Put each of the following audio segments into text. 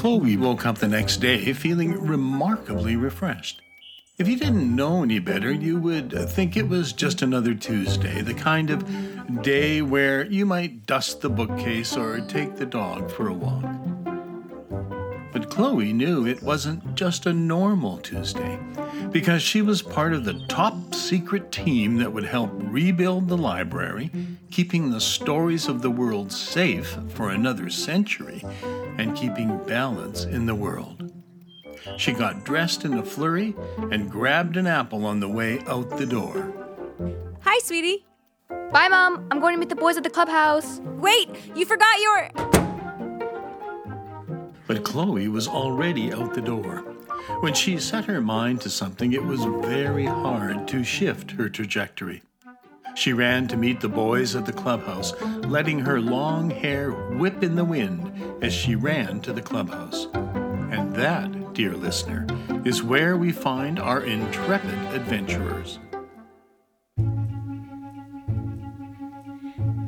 Chloe woke up the next day feeling remarkably refreshed. If you didn't know any better, you would think it was just another Tuesday, the kind of day where you might dust the bookcase or take the dog for a walk. But Chloe knew it wasn't just a normal Tuesday, because she was part of the top secret team that would help rebuild the library, keeping the stories of the world safe for another century, and keeping balance in the world. She got dressed in a flurry and grabbed an apple on the way out the door. Hi, sweetie. Bye, Mom. I'm going to meet the boys at the clubhouse. Wait, you forgot your. But Chloe was already out the door. When she set her mind to something, it was very hard to shift her trajectory. She ran to meet the boys at the clubhouse, letting her long hair whip in the wind as she ran to the clubhouse. And that, dear listener, is where we find our intrepid adventurers.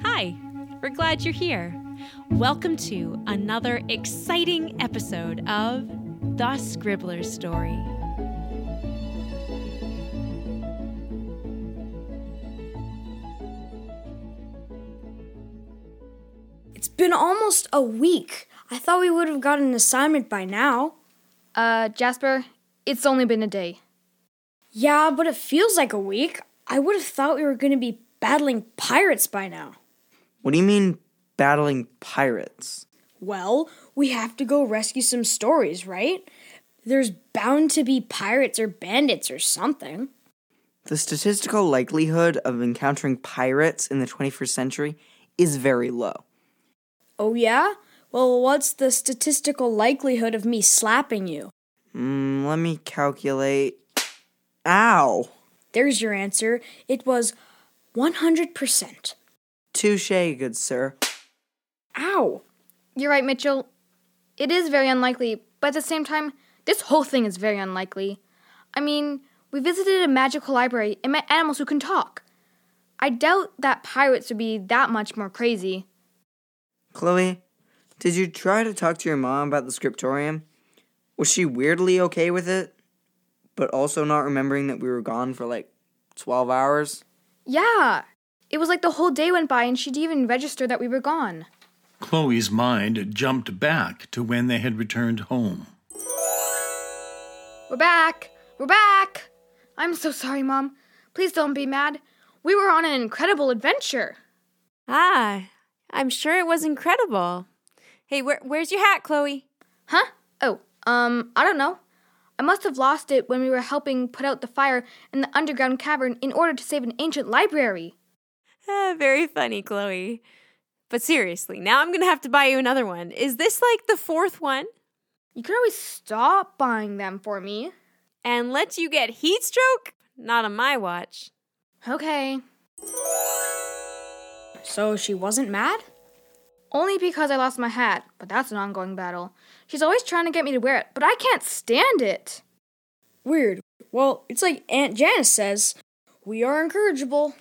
Hi, we're glad you're here. Welcome to another exciting episode of The Scribbler's Story. It's been almost a week. I thought we would have got an assignment by now. Uh, Jasper, it's only been a day. Yeah, but it feels like a week. I would have thought we were going to be battling pirates by now. What do you mean battling pirates? Well, we have to go rescue some stories, right? There's bound to be pirates or bandits or something. The statistical likelihood of encountering pirates in the 21st century is very low. Oh, yeah? Well, what's the statistical likelihood of me slapping you? Mm, let me calculate. Ow! There's your answer. It was 100%. Touche, good sir. Ow! You're right, Mitchell. It is very unlikely, but at the same time, this whole thing is very unlikely. I mean, we visited a magical library and met animals who can talk. I doubt that pirates would be that much more crazy. Chloe, did you try to talk to your mom about the scriptorium? Was she weirdly okay with it, but also not remembering that we were gone for like 12 hours? Yeah, it was like the whole day went by and she didn't even register that we were gone. Chloe's mind jumped back to when they had returned home. We're back! We're back! I'm so sorry, Mom. Please don't be mad. We were on an incredible adventure. Ah, I'm sure it was incredible. Hey, where, where's your hat, Chloe? Huh? Oh, um, I don't know. I must have lost it when we were helping put out the fire in the underground cavern in order to save an ancient library. Ah, very funny, Chloe. But seriously, now I'm gonna have to buy you another one. Is this like the fourth one? You can always stop buying them for me. And let you get heat stroke? Not on my watch. Okay. So she wasn't mad? Only because I lost my hat, but that's an ongoing battle. She's always trying to get me to wear it, but I can't stand it. Weird. Well, it's like Aunt Janice says we are incorrigible.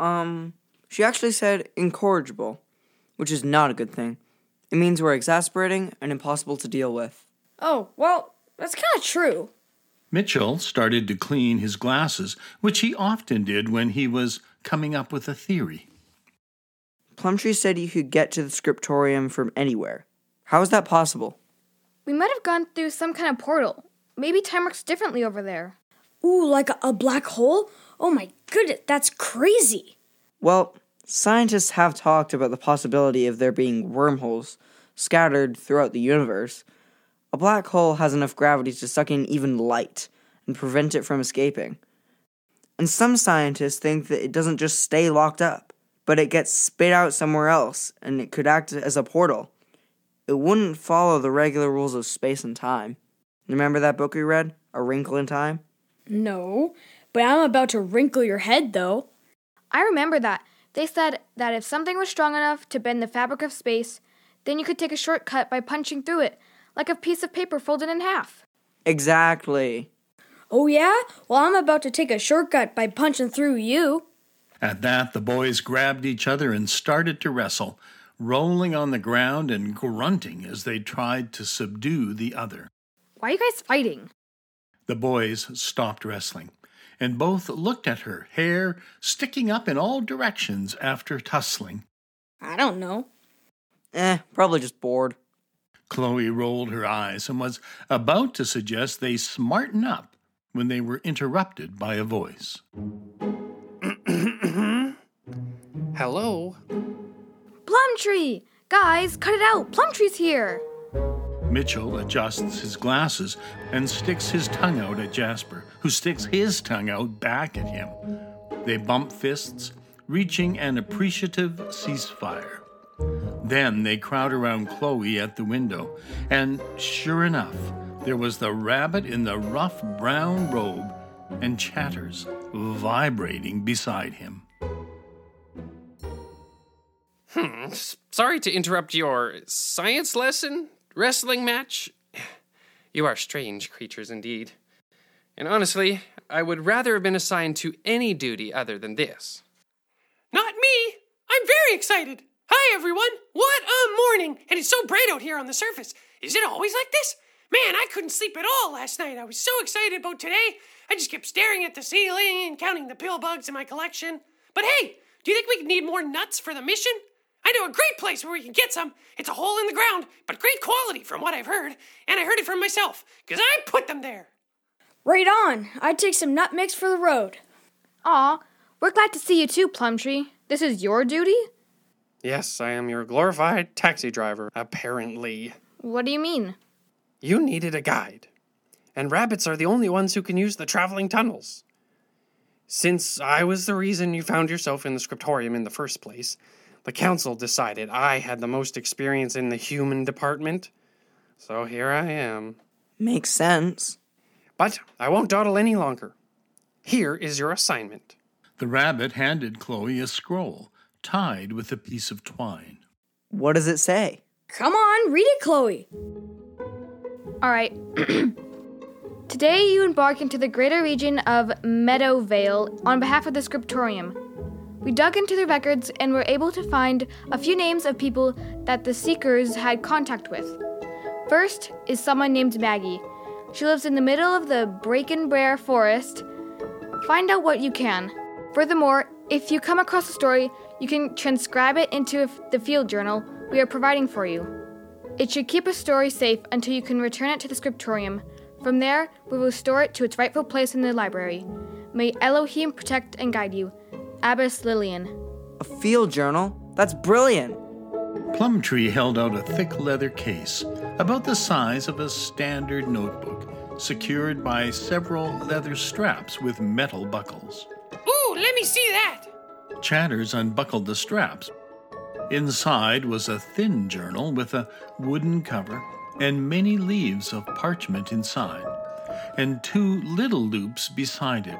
Um, she actually said incorrigible, which is not a good thing. It means we're exasperating and impossible to deal with. Oh, well, that's kind of true. Mitchell started to clean his glasses, which he often did when he was coming up with a theory. Plumtree said you could get to the scriptorium from anywhere. How is that possible? We might have gone through some kind of portal. Maybe time works differently over there. Ooh, like a, a black hole? Oh my goodness, that's crazy. Well, scientists have talked about the possibility of there being wormholes scattered throughout the universe. A black hole has enough gravity to suck in even light and prevent it from escaping. And some scientists think that it doesn't just stay locked up, but it gets spit out somewhere else and it could act as a portal. It wouldn't follow the regular rules of space and time. Remember that book we read, A Wrinkle in Time? No, but I'm about to wrinkle your head though. I remember that. They said that if something was strong enough to bend the fabric of space, then you could take a shortcut by punching through it, like a piece of paper folded in half. Exactly. Oh, yeah? Well, I'm about to take a shortcut by punching through you. At that, the boys grabbed each other and started to wrestle, rolling on the ground and grunting as they tried to subdue the other. Why are you guys fighting? The boys stopped wrestling, and both looked at her, hair sticking up in all directions after tussling. I don't know. Eh, probably just bored. Chloe rolled her eyes and was about to suggest they smarten up when they were interrupted by a voice. Hello? Plumtree! Guys, cut it out! Plumtree's here! Mitchell adjusts his glasses and sticks his tongue out at Jasper, who sticks his tongue out back at him. They bump fists, reaching an appreciative ceasefire. Then they crowd around Chloe at the window, and sure enough, there was the rabbit in the rough brown robe and Chatters vibrating beside him. Hmm, sorry to interrupt your science lesson, wrestling match. You are strange creatures indeed. And honestly, I would rather have been assigned to any duty other than this. Not me! I'm very excited! Hi, everyone! What a morning! And it's so bright out here on the surface. Is it always like this? Man, I couldn't sleep at all last night. I was so excited about today. I just kept staring at the ceiling and counting the pill bugs in my collection. But hey, do you think we need more nuts for the mission? I know a great place where we can get some. It's a hole in the ground, but great quality from what I've heard. And I heard it from myself, because I put them there. Right on. I'd take some nut mix for the road. Aw, we're glad to see you too, Plumtree. This is your duty? Yes, I am your glorified taxi driver, apparently. What do you mean? You needed a guide. And rabbits are the only ones who can use the traveling tunnels. Since I was the reason you found yourself in the scriptorium in the first place, the council decided I had the most experience in the human department. So here I am. Makes sense. But I won't dawdle any longer. Here is your assignment. The rabbit handed Chloe a scroll tied with a piece of twine. What does it say? Come on, read it, Chloe. All right. Today you embark into the greater region of Meadowvale on behalf of the Scriptorium. We dug into the records and were able to find a few names of people that the Seekers had contact with. First is someone named Maggie. She lives in the middle of the Brakenbriar Forest. Find out what you can. Furthermore, if you come across a story, you can transcribe it into the field journal we are providing for you. It should keep a story safe until you can return it to the scriptorium. From there, we will store it to its rightful place in the library. May Elohim protect and guide you. Abbess Lillian. A field journal? That's brilliant. Plumtree held out a thick leather case, about the size of a standard notebook, secured by several leather straps with metal buckles. Ooh, let me see that! Chatters unbuckled the straps. Inside was a thin journal with a wooden cover and many leaves of parchment inside, and two little loops beside it,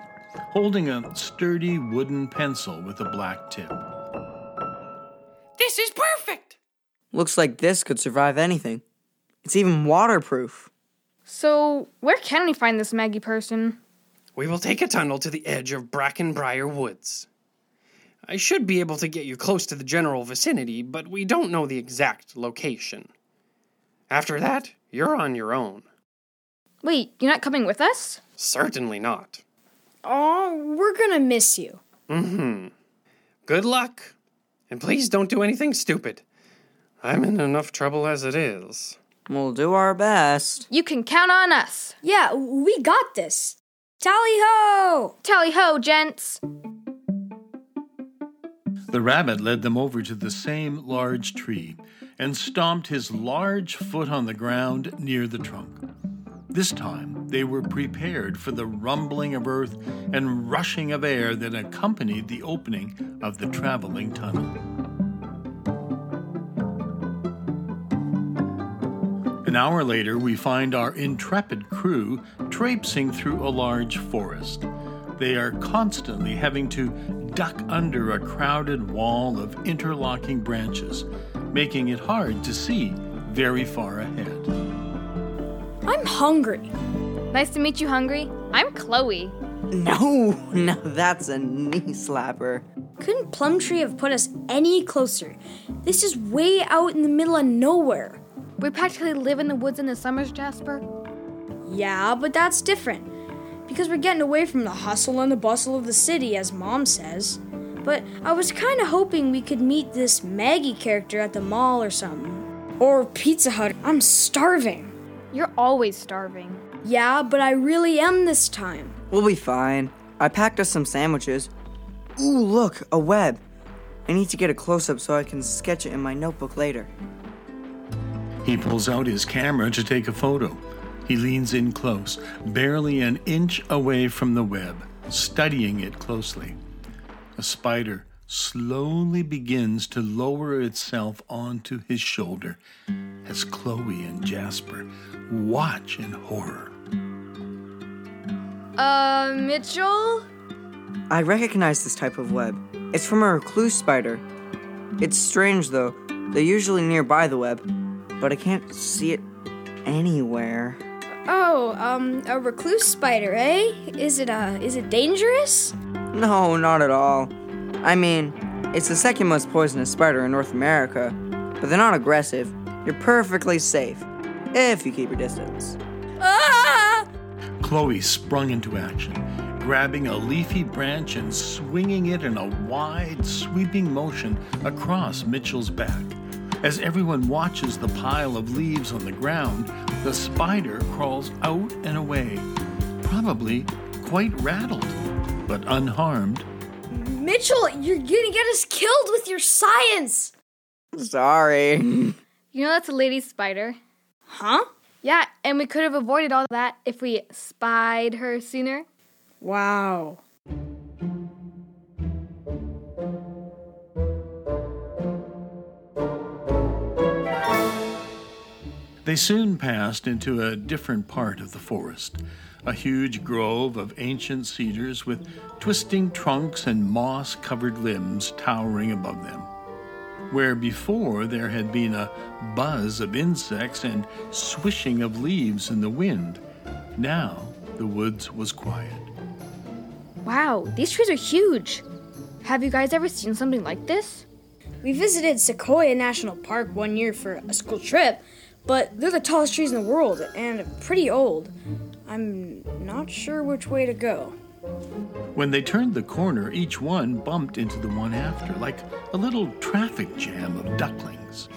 holding a sturdy wooden pencil with a black tip. This is perfect! Looks like this could survive anything. It's even waterproof. So, where can we find this Maggie person? We will take a tunnel to the edge of Brackenbriar Woods. I should be able to get you close to the general vicinity, but we don't know the exact location. After that, you're on your own. Wait, you're not coming with us? Certainly not. Oh, we're gonna miss you. Mm hmm. Good luck. And please don't do anything stupid. I'm in enough trouble as it is. We'll do our best. You can count on us. Yeah, we got this. Tally ho! Tally ho, gents. The rabbit led them over to the same large tree and stomped his large foot on the ground near the trunk. This time they were prepared for the rumbling of earth and rushing of air that accompanied the opening of the traveling tunnel. An hour later, we find our intrepid crew traipsing through a large forest. They are constantly having to duck under a crowded wall of interlocking branches, making it hard to see very far ahead. I'm hungry. Nice to meet you, Hungry. I'm Chloe. No, no, that's a knee slapper. Couldn't Plumtree have put us any closer? This is way out in the middle of nowhere. We practically live in the woods in the summers, Jasper. Yeah, but that's different. Because we're getting away from the hustle and the bustle of the city, as Mom says. But I was kind of hoping we could meet this Maggie character at the mall or something. Or Pizza Hut. I'm starving. You're always starving. Yeah, but I really am this time. We'll be fine. I packed us some sandwiches. Ooh, look, a web. I need to get a close up so I can sketch it in my notebook later. He pulls out his camera to take a photo. He leans in close, barely an inch away from the web, studying it closely. A spider slowly begins to lower itself onto his shoulder as Chloe and Jasper watch in horror. Uh, Mitchell? I recognize this type of web. It's from a recluse spider. It's strange though. They're usually nearby the web, but I can't see it anywhere. Oh, um, a recluse spider, eh? Is it, uh, is it dangerous? No, not at all. I mean, it's the second most poisonous spider in North America, but they're not aggressive. You're perfectly safe if you keep your distance. Ah! Chloe sprung into action, grabbing a leafy branch and swinging it in a wide, sweeping motion across Mitchell's back. As everyone watches the pile of leaves on the ground, the spider crawls out and away, probably quite rattled, but unharmed. Mitchell, you're gonna get us killed with your science! Sorry. You know that's a lady spider. Huh? Yeah, and we could have avoided all that if we spied her sooner. Wow. They soon passed into a different part of the forest, a huge grove of ancient cedars with twisting trunks and moss covered limbs towering above them. Where before there had been a buzz of insects and swishing of leaves in the wind, now the woods was quiet. Wow, these trees are huge. Have you guys ever seen something like this? We visited Sequoia National Park one year for a school trip, but they're the tallest trees in the world and pretty old. I'm not sure which way to go. When they turned the corner, each one bumped into the one after, like a little traffic jam of ducklings.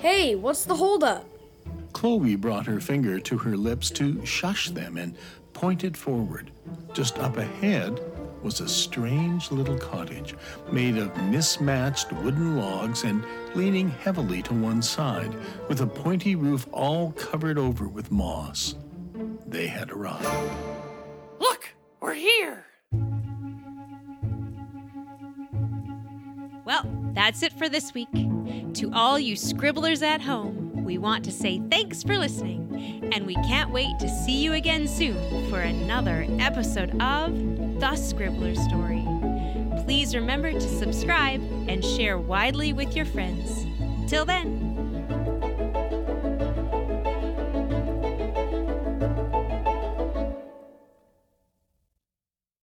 Hey, what's the holdup? Chloe brought her finger to her lips to shush them and pointed forward. Just up ahead was a strange little cottage made of mismatched wooden logs and leaning heavily to one side, with a pointy roof all covered over with moss. They had arrived. Look, we're here. Well, that's it for this week. To all you scribblers at home, we want to say thanks for listening, and we can't wait to see you again soon for another episode of The Scribbler Story. Please remember to subscribe and share widely with your friends. Till then,